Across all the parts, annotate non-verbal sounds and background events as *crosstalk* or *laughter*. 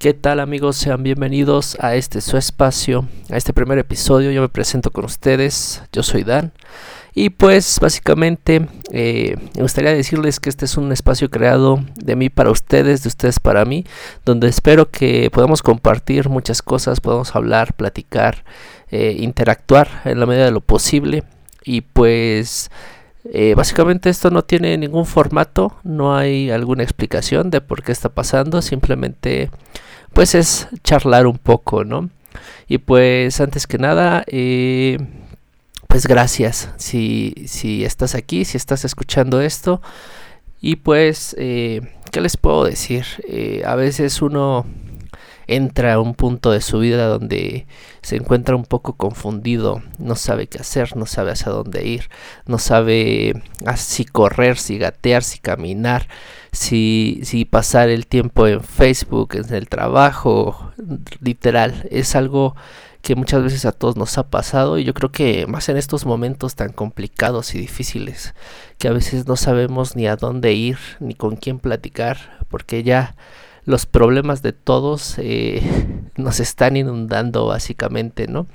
¿Qué tal amigos? Sean bienvenidos a este su espacio, a este primer episodio. Yo me presento con ustedes, yo soy Dan. Y pues básicamente eh, me gustaría decirles que este es un espacio creado de mí para ustedes, de ustedes para mí, donde espero que podamos compartir muchas cosas, podamos hablar, platicar, eh, interactuar en la medida de lo posible. Y pues eh, básicamente esto no tiene ningún formato, no hay alguna explicación de por qué está pasando, simplemente pues es charlar un poco, ¿no? Y pues antes que nada, eh, pues gracias si, si estás aquí, si estás escuchando esto. Y pues, eh, ¿qué les puedo decir? Eh, a veces uno entra a un punto de su vida donde se encuentra un poco confundido, no sabe qué hacer, no sabe hacia dónde ir, no sabe si correr, si gatear, si caminar, si, si pasar el tiempo en Facebook, en el trabajo, literal, es algo que muchas veces a todos nos ha pasado y yo creo que más en estos momentos tan complicados y difíciles que a veces no sabemos ni a dónde ir ni con quién platicar porque ya los problemas de todos eh, *laughs* nos están inundando básicamente, ¿no?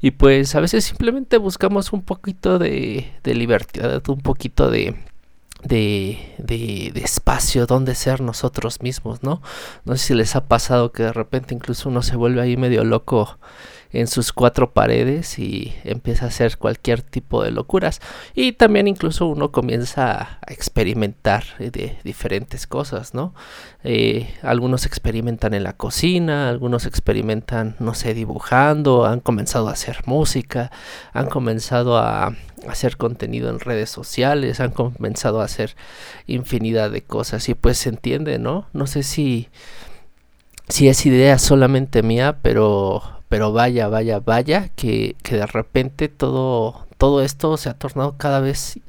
Y pues a veces simplemente buscamos un poquito de, libertad, un poquito de, de, espacio donde ser nosotros mismos, ¿no? No sé si les ha pasado que de repente incluso uno se vuelve ahí medio loco en sus cuatro paredes y empieza a hacer cualquier tipo de locuras. Y también incluso uno comienza a experimentar de diferentes cosas, ¿no? Eh, algunos experimentan en la cocina, algunos experimentan, no sé, dibujando, han comenzado a hacer música, han comenzado a hacer contenido en redes sociales, han comenzado a hacer infinidad de cosas y pues se entiende, ¿no? No sé si si es idea solamente mía, pero pero vaya, vaya, vaya, que, que de repente todo, todo esto se ha tornado cada vez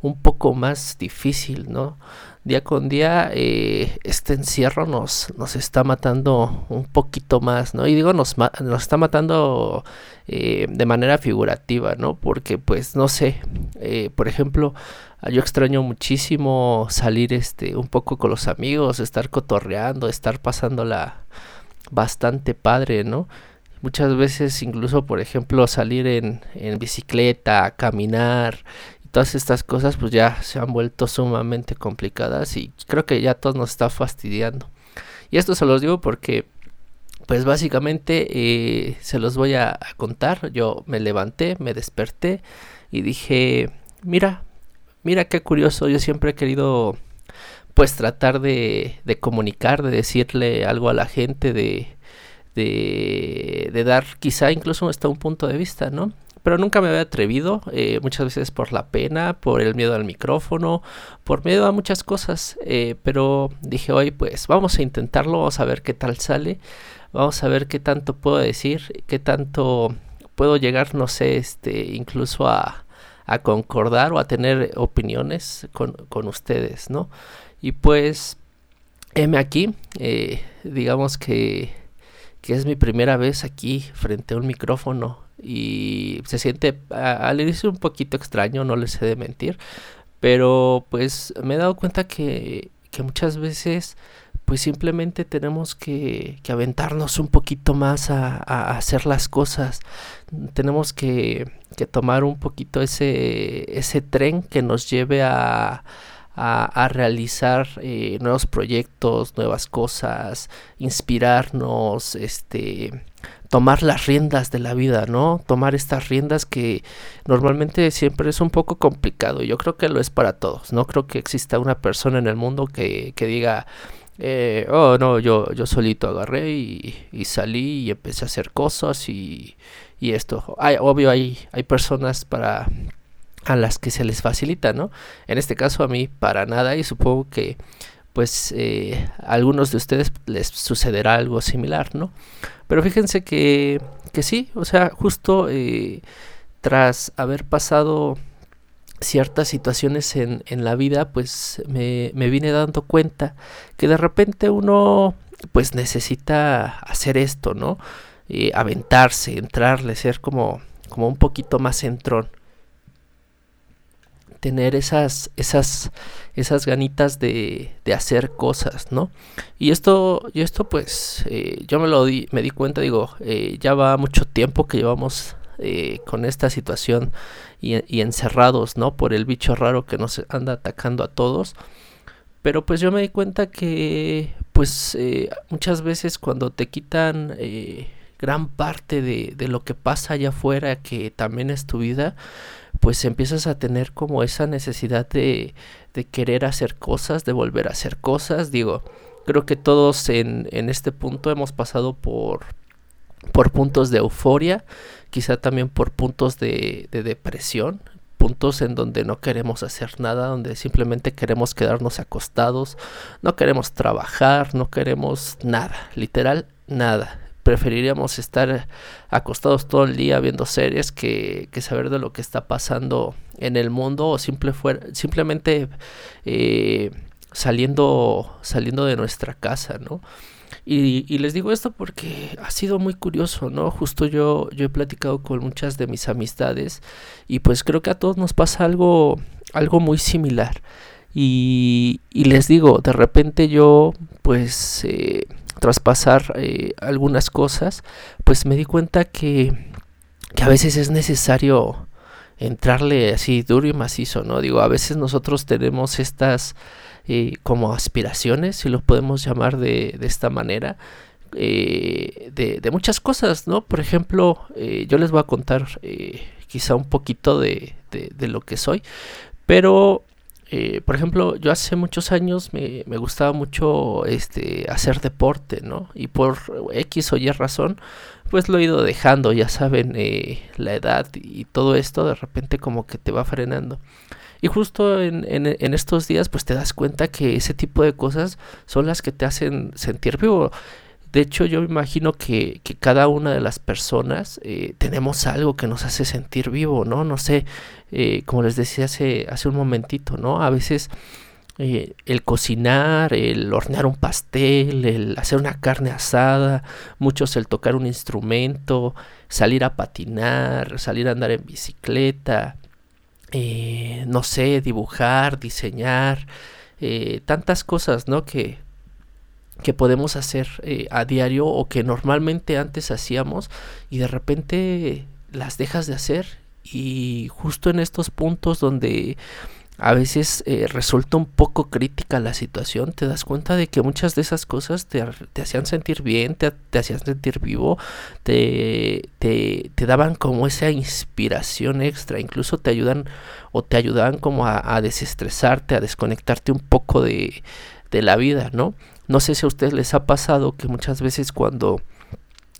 un poco más difícil, ¿no? Día con día eh, este encierro nos, nos está matando un poquito más, ¿no? Y digo, nos, nos está matando eh, de manera figurativa, ¿no? Porque pues no sé, eh, por ejemplo, yo extraño muchísimo salir este un poco con los amigos, estar cotorreando, estar pasándola bastante padre, ¿no? Muchas veces incluso, por ejemplo, salir en, en bicicleta, caminar todas estas cosas pues ya se han vuelto sumamente complicadas y creo que ya todo nos está fastidiando. Y esto se los digo porque pues básicamente eh, se los voy a, a, contar. Yo me levanté, me desperté y dije, mira, mira qué curioso, yo siempre he querido pues tratar de, de comunicar, de decirle algo a la gente, de, de, dar quizá incluso hasta un punto de vista, ¿no? Pero nunca me había atrevido, eh, muchas veces por la pena, por el miedo al micrófono, por miedo a muchas cosas, eh, pero dije, hoy pues vamos a intentarlo, vamos a ver qué tal sale, vamos a ver qué tanto puedo decir, qué tanto puedo llegar, no sé, este, incluso a, a concordar o a tener opiniones con, con ustedes, ¿no? Y pues, heme aquí, eh, digamos que que es mi primera vez aquí frente a un micrófono y se siente al inicio un poquito extraño, no les he de mentir, pero pues me he dado cuenta que, que muchas veces pues simplemente tenemos que, que aventarnos un poquito más a, a, hacer las cosas. Tenemos que, que tomar un poquito ese, ese tren que nos lleve a, a, realizar eh, nuevos proyectos, nuevas cosas, inspirarnos, este, tomar las riendas de la vida, ¿no? Tomar estas riendas que normalmente siempre es un poco complicado. Yo creo que lo es para todos. No creo que exista una persona en el mundo que, que diga, eh, oh no, yo, yo solito agarré y, y, salí y empecé a hacer cosas y, y esto. Hay, obvio, hay, hay personas para a las que se les facilita, ¿no? En este caso a mí para nada y supongo que pues eh, a algunos de ustedes les sucederá algo similar, ¿no? Pero fíjense que, que sí, o sea, justo eh, tras haber pasado ciertas situaciones en, en la vida, pues me, me, vine dando cuenta que de repente uno pues necesita hacer esto, ¿no? Eh, aventarse, entrarle, ser como, como un poquito más centrón tener esas, esas, esas ganitas de, de hacer cosas, ¿no? Y esto, y esto pues, eh, yo me lo di, me di cuenta, digo, eh, ya va mucho tiempo que llevamos eh, con esta situación y, encerrados, ¿no? Por el bicho raro que nos anda atacando a todos. Pero pues yo me di cuenta que, pues, muchas veces cuando te quitan gran parte de, de lo que pasa allá afuera, que también es tu vida, pues empiezas a tener como esa necesidad de, de querer hacer cosas, de volver a hacer cosas. Digo, creo que todos en, en este punto hemos pasado por, por puntos de euforia, quizá también por puntos de, de depresión, puntos en donde no queremos hacer nada, donde simplemente queremos quedarnos acostados, no queremos trabajar, no queremos nada, literal nada preferiríamos estar acostados todo el día viendo series que, que saber de lo que está pasando en el mundo o simple fuera, simplemente eh, saliendo, saliendo de nuestra casa, ¿no? Y, les digo esto porque ha sido muy curioso, ¿no? Justo yo, yo he platicado con muchas de mis amistades y pues creo que a todos nos pasa algo, algo muy similar. Y, y les digo, de repente yo pues eh, traspasar eh, algunas cosas, pues me di cuenta que, que a veces es necesario entrarle así duro y macizo, ¿no? Digo, a veces nosotros tenemos estas eh, como aspiraciones, si lo podemos llamar de, de esta manera, eh, de, de, muchas cosas, ¿no? Por ejemplo, yo les voy a contar quizá un poquito de, de, lo que soy, pero eh, por ejemplo, yo hace muchos años me, me, gustaba mucho este, hacer deporte, ¿no? Y por X o Y razón, pues lo he ido dejando, ya saben, eh, la edad y todo esto de repente como que te va frenando. Y justo en, en, en, estos días, pues te das cuenta que ese tipo de cosas son las que te hacen sentir vivo. De hecho, yo me imagino que, que cada una de las personas eh, tenemos algo que nos hace sentir vivo, ¿no? No sé, eh, como les decía hace, hace un momentito, ¿no? A veces eh, el cocinar, el hornear un pastel, el hacer una carne asada, muchos el tocar un instrumento, salir a patinar, salir a andar en bicicleta, no sé, dibujar, diseñar, tantas cosas, ¿no? Que, que podemos hacer eh, a diario o que normalmente antes hacíamos y de repente las dejas de hacer y justo en estos puntos donde a veces eh, resulta un poco crítica la situación, te das cuenta de que muchas de esas cosas te, te hacían sentir bien, te, te, hacían sentir vivo, te, te, te, daban como esa inspiración extra, incluso te ayudan o te ayudaban como a, a desestresarte, a desconectarte un poco de, de la vida, ¿no? No sé si a ustedes les ha pasado que muchas veces cuando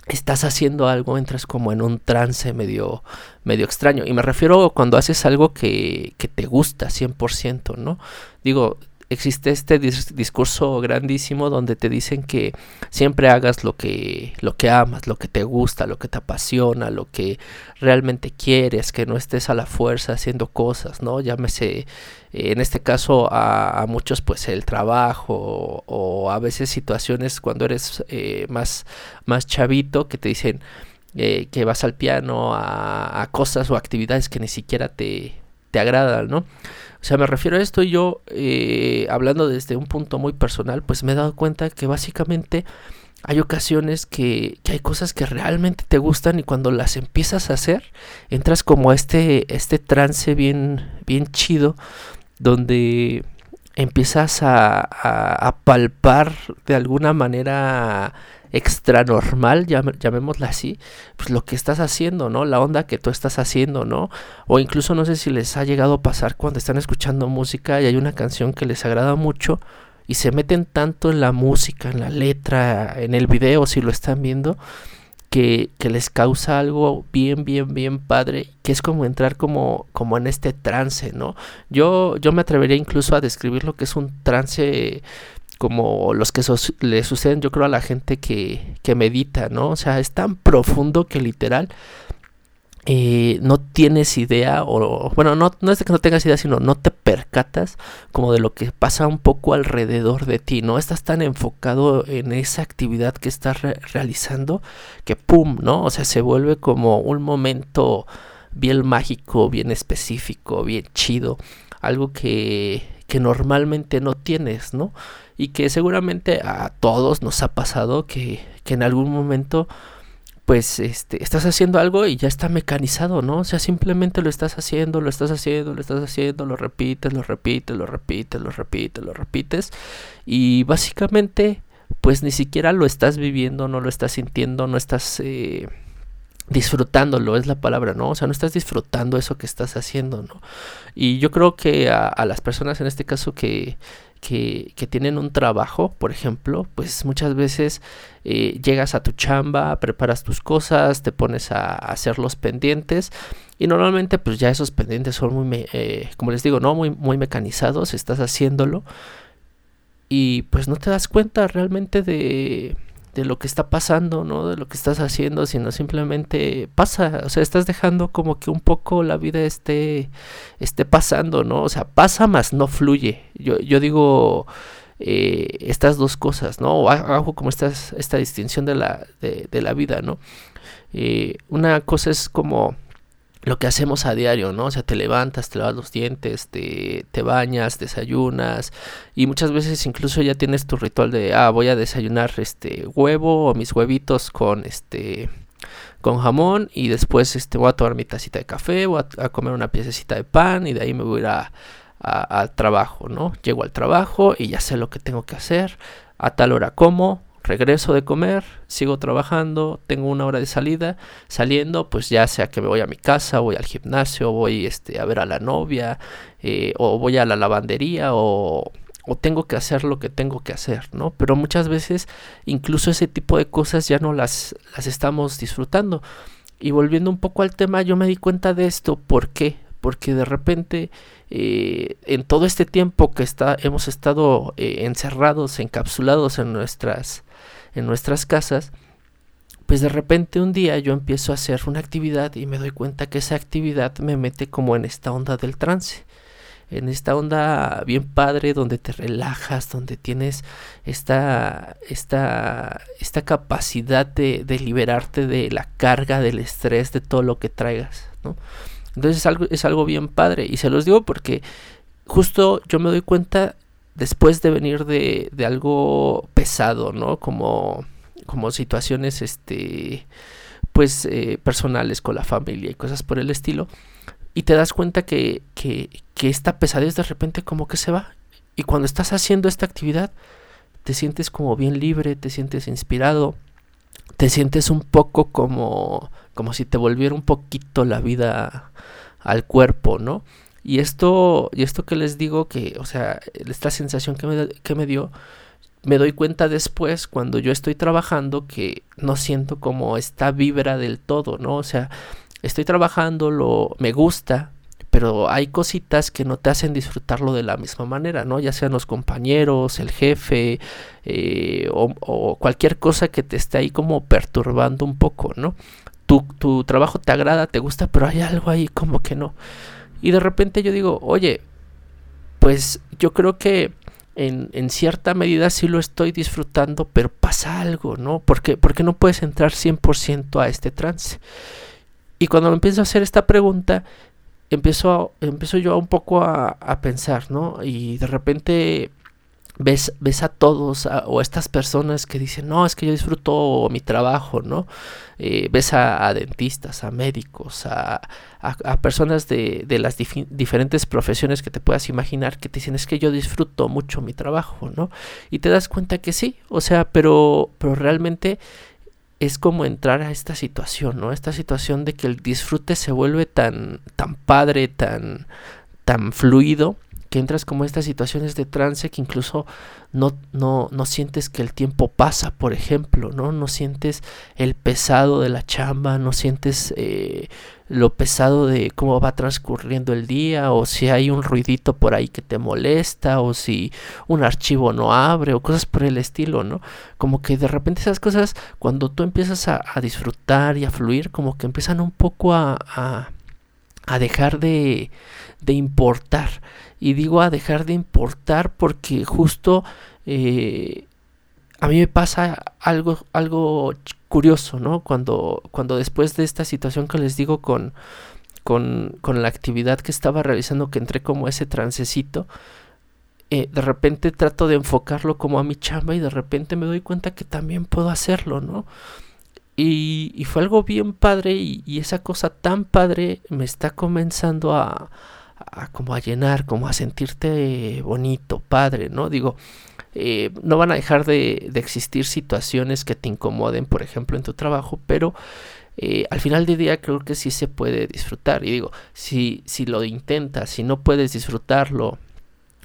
estás haciendo algo entras como en un trance medio medio extraño y me refiero cuando haces algo que, que te gusta 100%, ¿no? Digo, existe este dis discurso grandísimo donde te dicen que siempre hagas lo que lo que amas, lo que te gusta, lo que te apasiona, lo que realmente quieres, que no estés a la fuerza haciendo cosas, ¿no? Llámese eh, en este caso a, a, muchos pues el trabajo o, a veces situaciones cuando eres eh, más más chavito que te dicen eh, que vas al piano a, a cosas o actividades que ni siquiera te te agradan, ¿no? O sea, me refiero a esto y yo, eh, hablando desde un punto muy personal, pues me he dado cuenta que básicamente hay ocasiones que, que, hay cosas que realmente te gustan y cuando las empiezas a hacer, entras como a este, este trance bien, bien chido, donde empiezas a, a, a palpar de alguna manera extra normal, llamémosla así, pues lo que estás haciendo, ¿no? La onda que tú estás haciendo, ¿no? O incluso no sé si les ha llegado a pasar cuando están escuchando música y hay una canción que les agrada mucho y se meten tanto en la música, en la letra, en el video, si lo están viendo, que, que les causa algo bien, bien, bien padre, que es como entrar como, como en este trance, ¿no? Yo, yo me atrevería incluso a describir lo que es un trance como los que le suceden yo creo a la gente que, que medita, ¿no? O sea, es tan profundo que literal eh, no tienes idea, o bueno, no, no es de que no tengas idea, sino no te percatas como de lo que pasa un poco alrededor de ti, ¿no? Estás tan enfocado en esa actividad que estás re realizando que ¡pum! ¿no? O sea, se vuelve como un momento bien mágico, bien específico, bien chido. algo que, que normalmente no tienes, ¿no? Y que seguramente a todos nos ha pasado que, que en algún momento pues este, estás haciendo algo y ya está mecanizado, ¿no? O sea, simplemente lo estás haciendo, lo estás haciendo, lo estás haciendo, lo repites, lo repites, lo repites, lo repites, lo repites. Y básicamente, pues ni siquiera lo estás viviendo, no lo estás sintiendo, no estás eh, disfrutándolo, es la palabra, ¿no? O sea, no estás disfrutando eso que estás haciendo, ¿no? Y yo creo que a las personas en este caso que que, tienen un trabajo, por ejemplo, pues muchas veces eh, llegas a tu chamba, preparas tus cosas, te pones a, hacer los pendientes y normalmente pues ya esos pendientes son muy, eh, como les digo, no muy, muy mecanizados, estás haciéndolo y pues no te das cuenta realmente de de lo que está pasando, ¿no? De lo que estás haciendo, sino simplemente pasa, o sea, estás dejando como que un poco la vida esté, esté pasando, ¿no? O sea, pasa más no fluye. Yo, yo digo eh, estas dos cosas, ¿no? O como esta, esta distinción de la, de, de la vida, ¿no? Eh, una cosa es como lo que hacemos a diario, ¿no? O sea, te levantas, te lavas los dientes, te, te, bañas, desayunas y muchas veces incluso ya tienes tu ritual de, ah, voy a desayunar este huevo o mis huevitos con este con jamón y después este voy a tomar mi tacita de café, voy a, comer una piececita de pan y de ahí me voy a ir a, al trabajo, ¿no? Llego al trabajo y ya sé lo que tengo que hacer, a tal hora como, regreso de comer, sigo trabajando, tengo una hora de salida, saliendo, pues ya sea que me voy a mi casa, voy al gimnasio, voy este, a ver a la novia, eh, o voy a la lavandería, o, o tengo que hacer lo que tengo que hacer, ¿no? Pero muchas veces incluso ese tipo de cosas ya no las, las estamos disfrutando. Y volviendo un poco al tema, yo me di cuenta de esto, ¿por qué? Porque de repente eh, en todo este tiempo que está, hemos estado eh, encerrados, encapsulados en nuestras en nuestras casas, pues de repente un día yo empiezo a hacer una actividad y me doy cuenta que esa actividad me mete como en esta onda del trance. En esta onda bien padre donde te relajas, donde tienes esta, esta, esta capacidad de, de liberarte de la carga, del estrés, de todo lo que traigas. ¿no? Entonces es algo, es algo bien padre. Y se los digo porque justo yo me doy cuenta después de venir de, de algo pesado, ¿no? Como, como situaciones, este, pues, eh, personales con la familia y cosas por el estilo. Y te das cuenta que, que, que esta pesadez de repente como que se va. Y cuando estás haciendo esta actividad, te sientes como bien libre, te sientes inspirado, te sientes un poco como, como si te volviera un poquito la vida al cuerpo, ¿no? Y esto, y esto que les digo, que, o sea, esta sensación que me, que me dio, me doy cuenta después cuando yo estoy trabajando que no siento como esta vibra del todo, ¿no? O sea, estoy trabajando, lo, me gusta, pero hay cositas que no te hacen disfrutarlo de la misma manera, ¿no? Ya sean los compañeros, el jefe eh, o, o, cualquier cosa que te esté ahí como perturbando un poco, ¿no? Tu, tu trabajo te agrada, te gusta, pero hay algo ahí como que no. Y de repente yo digo, oye, pues yo creo que en, en, cierta medida sí lo estoy disfrutando, pero pasa algo, ¿no? Porque, porque no puedes entrar 100% a este trance. Y cuando me empiezo a hacer esta pregunta, empiezo, empiezo yo un poco a, a pensar, ¿no? Y de repente ves, ves a todos o a estas personas que dicen, no, es que yo disfruto mi trabajo, ¿no? Eh, ves a, dentistas, a médicos, a, a, personas de, de las diferentes profesiones que te puedas imaginar que te dicen, es que yo disfruto mucho mi trabajo, ¿no? Y te das cuenta que sí, o sea, pero, pero realmente es como entrar a esta situación, ¿no? Esta situación de que el disfrute se vuelve tan, tan padre, tan, tan fluido, que entras como estas situaciones de trance que incluso no, no, no sientes que el tiempo pasa, por ejemplo, ¿no? No sientes el pesado de la chamba, no sientes eh, lo pesado de cómo va transcurriendo el día, o si hay un ruidito por ahí que te molesta, o si un archivo no abre, o cosas por el estilo, ¿no? Como que de repente esas cosas, cuando tú empiezas a, disfrutar y a fluir, como que empiezan un poco a, a dejar de, de importar y digo a dejar de importar porque justo eh, a mí me pasa algo, algo curioso, ¿no? Cuando, cuando después de esta situación que les digo con, con, con, la actividad que estaba realizando, que entré como ese trancecito, eh, de repente trato de enfocarlo como a mi chamba y de repente me doy cuenta que también puedo hacerlo, ¿no? Y, y fue algo bien padre y, y, esa cosa tan padre me está comenzando a, como a llenar, como a sentirte bonito, padre, ¿no? Digo, eh, no van a dejar de, de, existir situaciones que te incomoden, por ejemplo, en tu trabajo, pero eh, al final del día creo que sí se puede disfrutar. Y digo, si, si lo intentas, si no puedes disfrutarlo,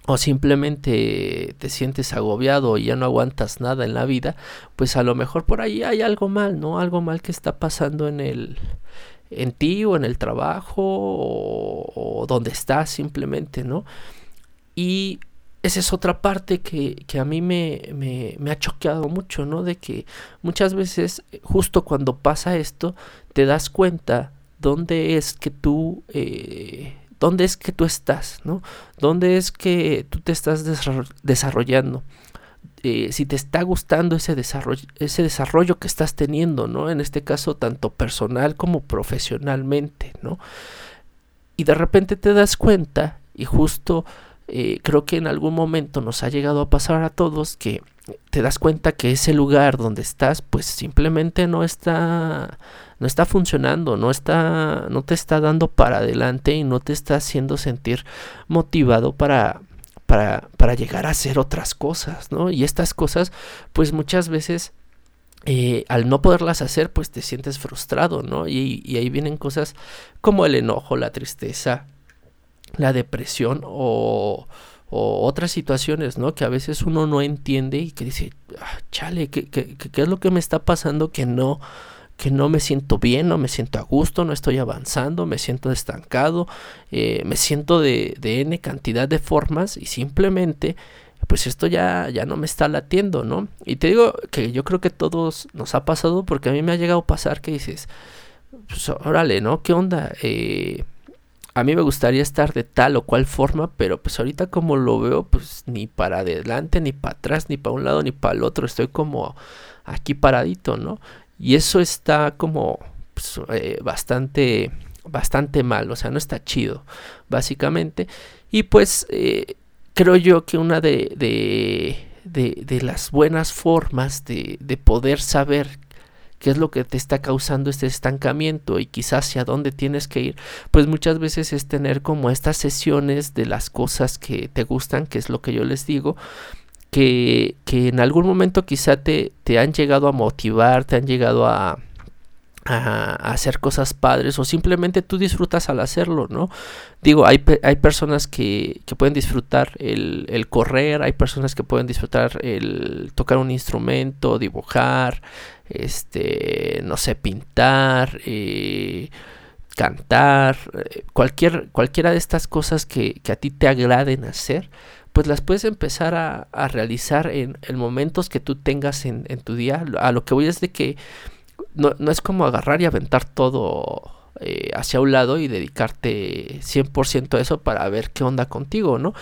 o simplemente te sientes agobiado y ya no aguantas nada en la vida, pues a lo mejor por ahí hay algo mal, ¿no? Algo mal que está pasando en el en ti o en el trabajo o, donde estás simplemente, ¿no? Y esa es otra parte que, que a mí me, me, me, ha choqueado mucho, ¿no? De que muchas veces, justo cuando pasa esto, te das cuenta dónde es que tú eh, ¿Dónde es que tú estás? ¿no? ¿Dónde es que tú te estás desarrollando? Eh, si te está gustando ese desarrollo, ese desarrollo que estás teniendo, ¿no? En este caso, tanto personal como profesionalmente, ¿no? Y de repente te das cuenta, y justo eh, creo que en algún momento nos ha llegado a pasar a todos que te das cuenta que ese lugar donde estás pues simplemente no está no está funcionando, no está no te está dando para adelante y no te está haciendo sentir motivado para para, para llegar a hacer otras cosas, ¿no? Y estas cosas pues muchas veces eh, al no poderlas hacer pues te sientes frustrado, ¿no? Y, ahí vienen cosas como el enojo, la tristeza, la depresión o o otras situaciones, ¿no? Que a veces uno no entiende y que dice, ah, chale, ¿qué, ¿qué, qué, es lo que me está pasando que no, que no me siento bien, no me siento a gusto, no estoy avanzando, me siento estancado, eh, me siento de, N cantidad de formas y simplemente pues esto ya, ya no me está latiendo, ¿no? Y te digo que yo creo que todos nos ha pasado porque a mí me ha llegado a pasar que dices, pues órale, ¿no? ¿Qué onda? Eh, a mí me gustaría estar de tal o cual forma, pero pues ahorita como lo veo, pues ni para adelante, ni para atrás, ni para un lado, ni para el otro, estoy como aquí paradito, ¿no? Y eso está como pues, eh, bastante, bastante mal, o sea, no está chido, básicamente. Y pues eh, creo yo que una de, de, de, de las buenas formas de, de poder saber qué es lo que te está causando este estancamiento y quizás hacia dónde tienes que ir, pues muchas veces es tener como estas sesiones de las cosas que te gustan, que es lo que yo les digo, que, que en algún momento quizá te, te han llegado a motivar, te han llegado a, a, hacer cosas padres o simplemente tú disfrutas al hacerlo, ¿no? Digo, hay, hay personas que, que pueden disfrutar el, el, correr, hay personas que pueden disfrutar el tocar un instrumento, dibujar, este, no sé, pintar, eh, cantar, eh, cualquier, cualquiera de estas cosas que, que, a ti te agraden hacer, pues las puedes empezar a, a realizar en, en, momentos que tú tengas en, en tu día. A lo que voy es de que no, no es como agarrar y aventar todo eh, hacia un lado y dedicarte 100% a eso para ver qué onda contigo, ¿no?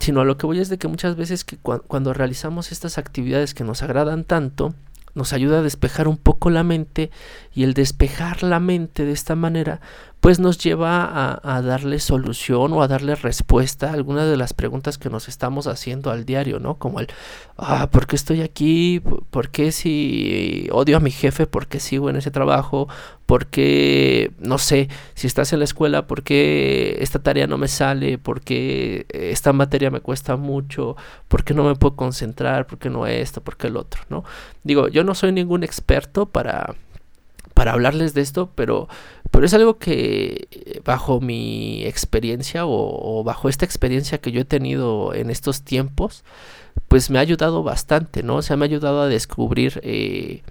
Sino a lo que voy es de que muchas veces que cu cuando realizamos estas actividades que nos agradan tanto, nos ayuda a despejar un poco la mente y el despejar la mente de esta manera pues nos lleva a, darle solución o a darle respuesta a algunas de las preguntas que nos estamos haciendo al diario, ¿no? Como el, ah, ¿por qué estoy aquí? ¿Por qué si odio a mi jefe? ¿Por qué sigo en ese trabajo? ¿Por qué, no sé, si estás en la escuela, ¿por qué esta tarea no me sale? ¿Por qué esta materia me cuesta mucho? ¿Por qué no me puedo concentrar? ¿Por qué no esto? ¿Por qué el otro? ¿No? Digo, yo no soy ningún experto para para hablarles de esto, pero, pero es algo que eh, bajo mi experiencia o, bajo esta experiencia que yo he tenido en estos tiempos, pues me ha ayudado bastante, ¿no? O sea, me ha ayudado a descubrir eh,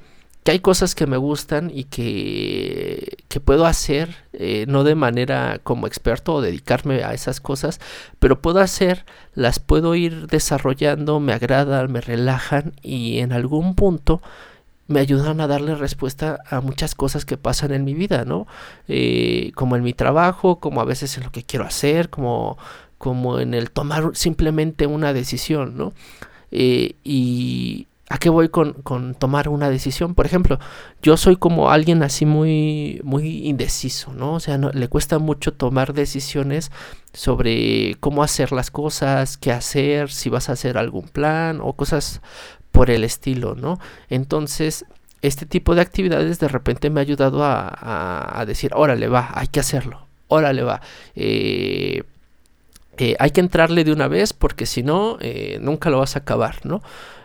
que hay cosas que me gustan y que, que puedo hacer, eh, no de manera como experto o dedicarme a esas cosas, pero puedo hacer, las puedo ir desarrollando, me agradan, me relajan y en algún punto me ayudan a darle respuesta a muchas cosas que pasan en mi vida, ¿no? Eh, como en mi trabajo, como a veces en lo que quiero hacer, como, como en el tomar simplemente una decisión, ¿no? Eh, y ¿A qué voy con, tomar una decisión? Por ejemplo, yo soy como alguien así muy, muy indeciso, ¿no? O sea, no, le cuesta mucho tomar decisiones sobre cómo hacer las cosas, qué hacer, si vas a hacer algún plan o cosas por el estilo, ¿no? Entonces, este tipo de actividades de repente me ha ayudado a, a, decir, órale, va, hay que hacerlo, órale, va. Eh, hay que entrarle de una vez porque si no, eh, nunca lo vas a acabar, ¿no?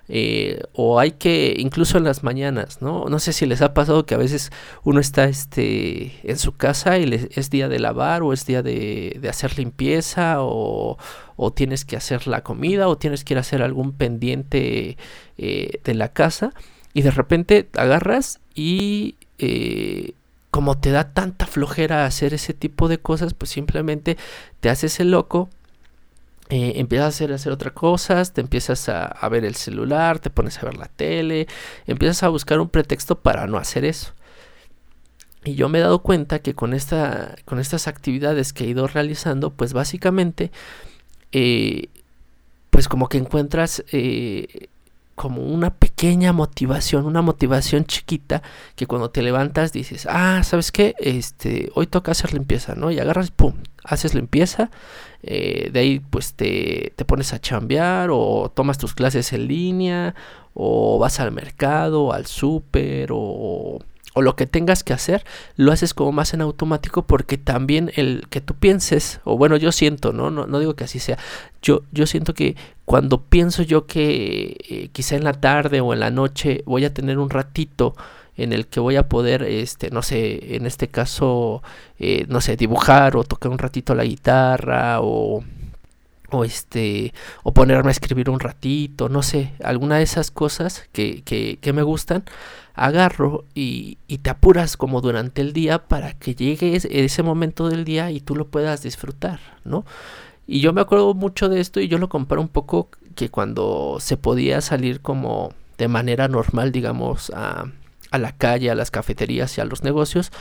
Eh, o hay que, incluso en las mañanas, ¿no? No sé si les ha pasado que a veces uno está este, en su casa y es día de lavar o es día de, hacer limpieza o, tienes que hacer la comida o tienes que ir a hacer algún pendiente eh, de la casa y de repente agarras y... Eh, como te da tanta flojera hacer ese tipo de cosas, pues simplemente te haces el loco eh, empiezas a hacer, otras cosas, te empiezas a, ver el celular, te pones a ver la tele, empiezas a buscar un pretexto para no hacer eso. Y yo me he dado cuenta que con, esta, con estas actividades que he ido realizando, pues básicamente, eh, pues como que encuentras eh, como una pequeña motivación, una motivación chiquita que cuando te levantas dices, ah, ¿sabes qué? Este, hoy toca hacer limpieza, ¿no? Y agarras, pum, haces limpieza, eh, de ahí pues te, te, pones a chambear o tomas tus clases en línea o vas al mercado, al súper o o lo que tengas que hacer, lo haces como más en automático porque también el que tú pienses, o bueno, yo siento, ¿no? No, no digo que así sea, yo, yo siento que cuando pienso yo que eh, quizá en la tarde o en la noche voy a tener un ratito en el que voy a poder, este, no sé, en este caso, eh, no sé, dibujar o tocar un ratito la guitarra o o este o ponerme a escribir un ratito no sé alguna de esas cosas que, que, que me gustan agarro y, y, te apuras como durante el día para que llegue ese momento del día y tú lo puedas disfrutar no y yo me acuerdo mucho de esto y yo lo comparo un poco que cuando se podía salir como de manera normal digamos a, a la calle a las cafeterías y a los negocios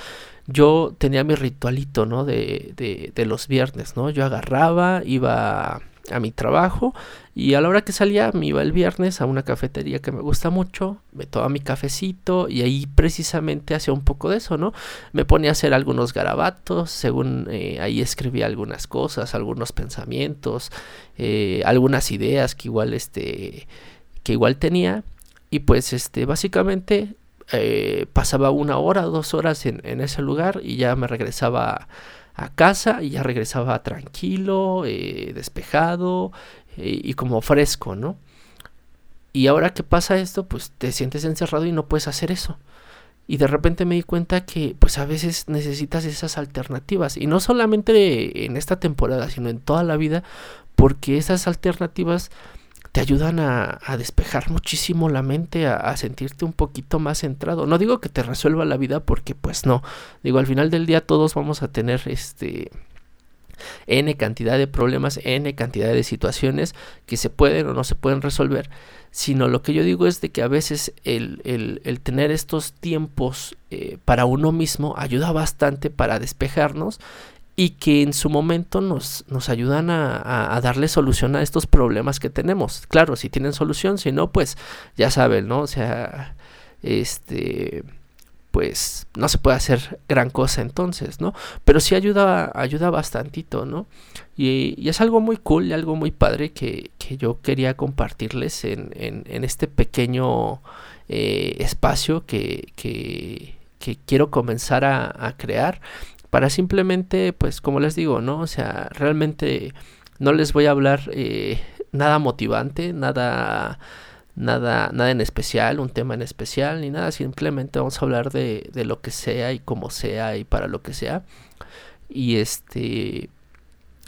yo tenía mi ritualito, ¿no? De, de, de los viernes, ¿no? Yo agarraba, iba a, mi trabajo y a la hora que salía me iba el viernes a una cafetería que me gusta mucho, me tomaba mi cafecito y ahí precisamente hacía un poco de eso, ¿no? Me ponía a hacer algunos garabatos, según eh, ahí escribía algunas cosas, algunos pensamientos, eh, algunas ideas que igual este que igual tenía y pues este básicamente eh, pasaba una hora, dos horas en, ese lugar y ya me regresaba a casa y ya regresaba tranquilo, eh, despejado eh, y como fresco, ¿no? Y ahora que pasa esto, pues te sientes encerrado y no puedes hacer eso. Y de repente me di cuenta que pues a veces necesitas esas alternativas. Y no solamente en esta temporada, sino en toda la vida, porque esas alternativas te ayudan a, despejar muchísimo la mente, a, sentirte un poquito más centrado. No digo que te resuelva la vida porque pues no. Digo, al final del día todos vamos a tener este... N cantidad de problemas, N cantidad de situaciones que se pueden o no se pueden resolver, sino lo que yo digo es de que a veces el, el, tener estos tiempos eh, para uno mismo ayuda bastante para despejarnos y que en su momento nos, nos ayudan a, darle solución a estos problemas que tenemos. Claro, si tienen solución, si no, pues ya saben, ¿no? O sea, este, pues no se puede hacer gran cosa entonces, ¿no? Pero sí ayuda, ayuda bastantito, ¿no? Y, es algo muy cool y algo muy padre que, yo quería compartirles en, en, este pequeño eh, espacio que, que, quiero comenzar a crear para simplemente, pues como les digo, ¿no? O sea, realmente no les voy a hablar eh, nada motivante, nada, nada, nada en especial, un tema en especial, ni nada, simplemente vamos a hablar de, de lo que sea y como sea y para lo que sea. Y este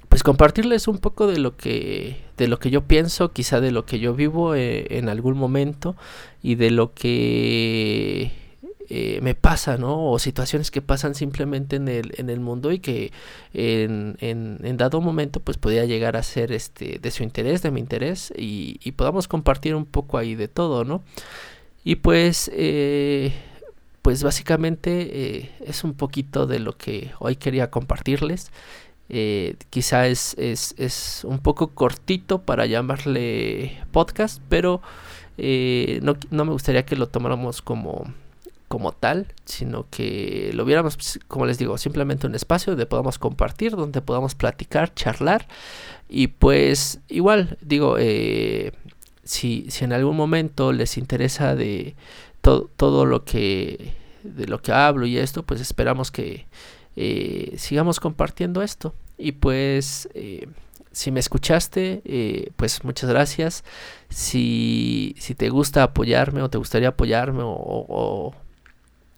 pues compartirles un poco de lo que de lo que yo pienso quizá de lo que yo vivo eh, en algún momento y de lo que eh, me pasa, ¿no? O situaciones que pasan simplemente en el, en el mundo y que en, en, dado momento pues podría llegar a ser este, de su interés, de mi interés y, podamos compartir un poco ahí de todo, ¿no? Y pues, eh, pues básicamente eh, es un poquito de lo que hoy quería compartirles. quizá es, es, es un poco cortito para llamarle podcast, pero no, no me gustaría que lo tomáramos como como tal, sino que lo viéramos, pues, como les digo, simplemente un espacio donde podamos compartir, donde podamos platicar, charlar. Y pues igual, digo, eh, si, si en algún momento les interesa de todo lo que de lo que hablo y esto, pues esperamos que eh, sigamos compartiendo esto. Y pues eh, si me escuchaste, pues muchas gracias. Si, si te gusta apoyarme o te gustaría apoyarme o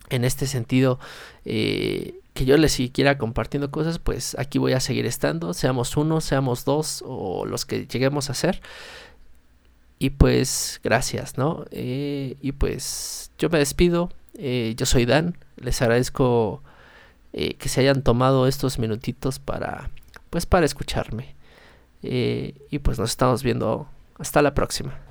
en este sentido eh, que yo les siguiera compartiendo cosas, pues aquí voy a seguir estando, seamos uno, seamos dos o los que lleguemos a ser. Y pues gracias, ¿no? Eh, y pues yo me despido, eh, yo soy Dan, les agradezco que se hayan tomado estos minutitos para, pues para escucharme. y pues nos estamos viendo, hasta la próxima.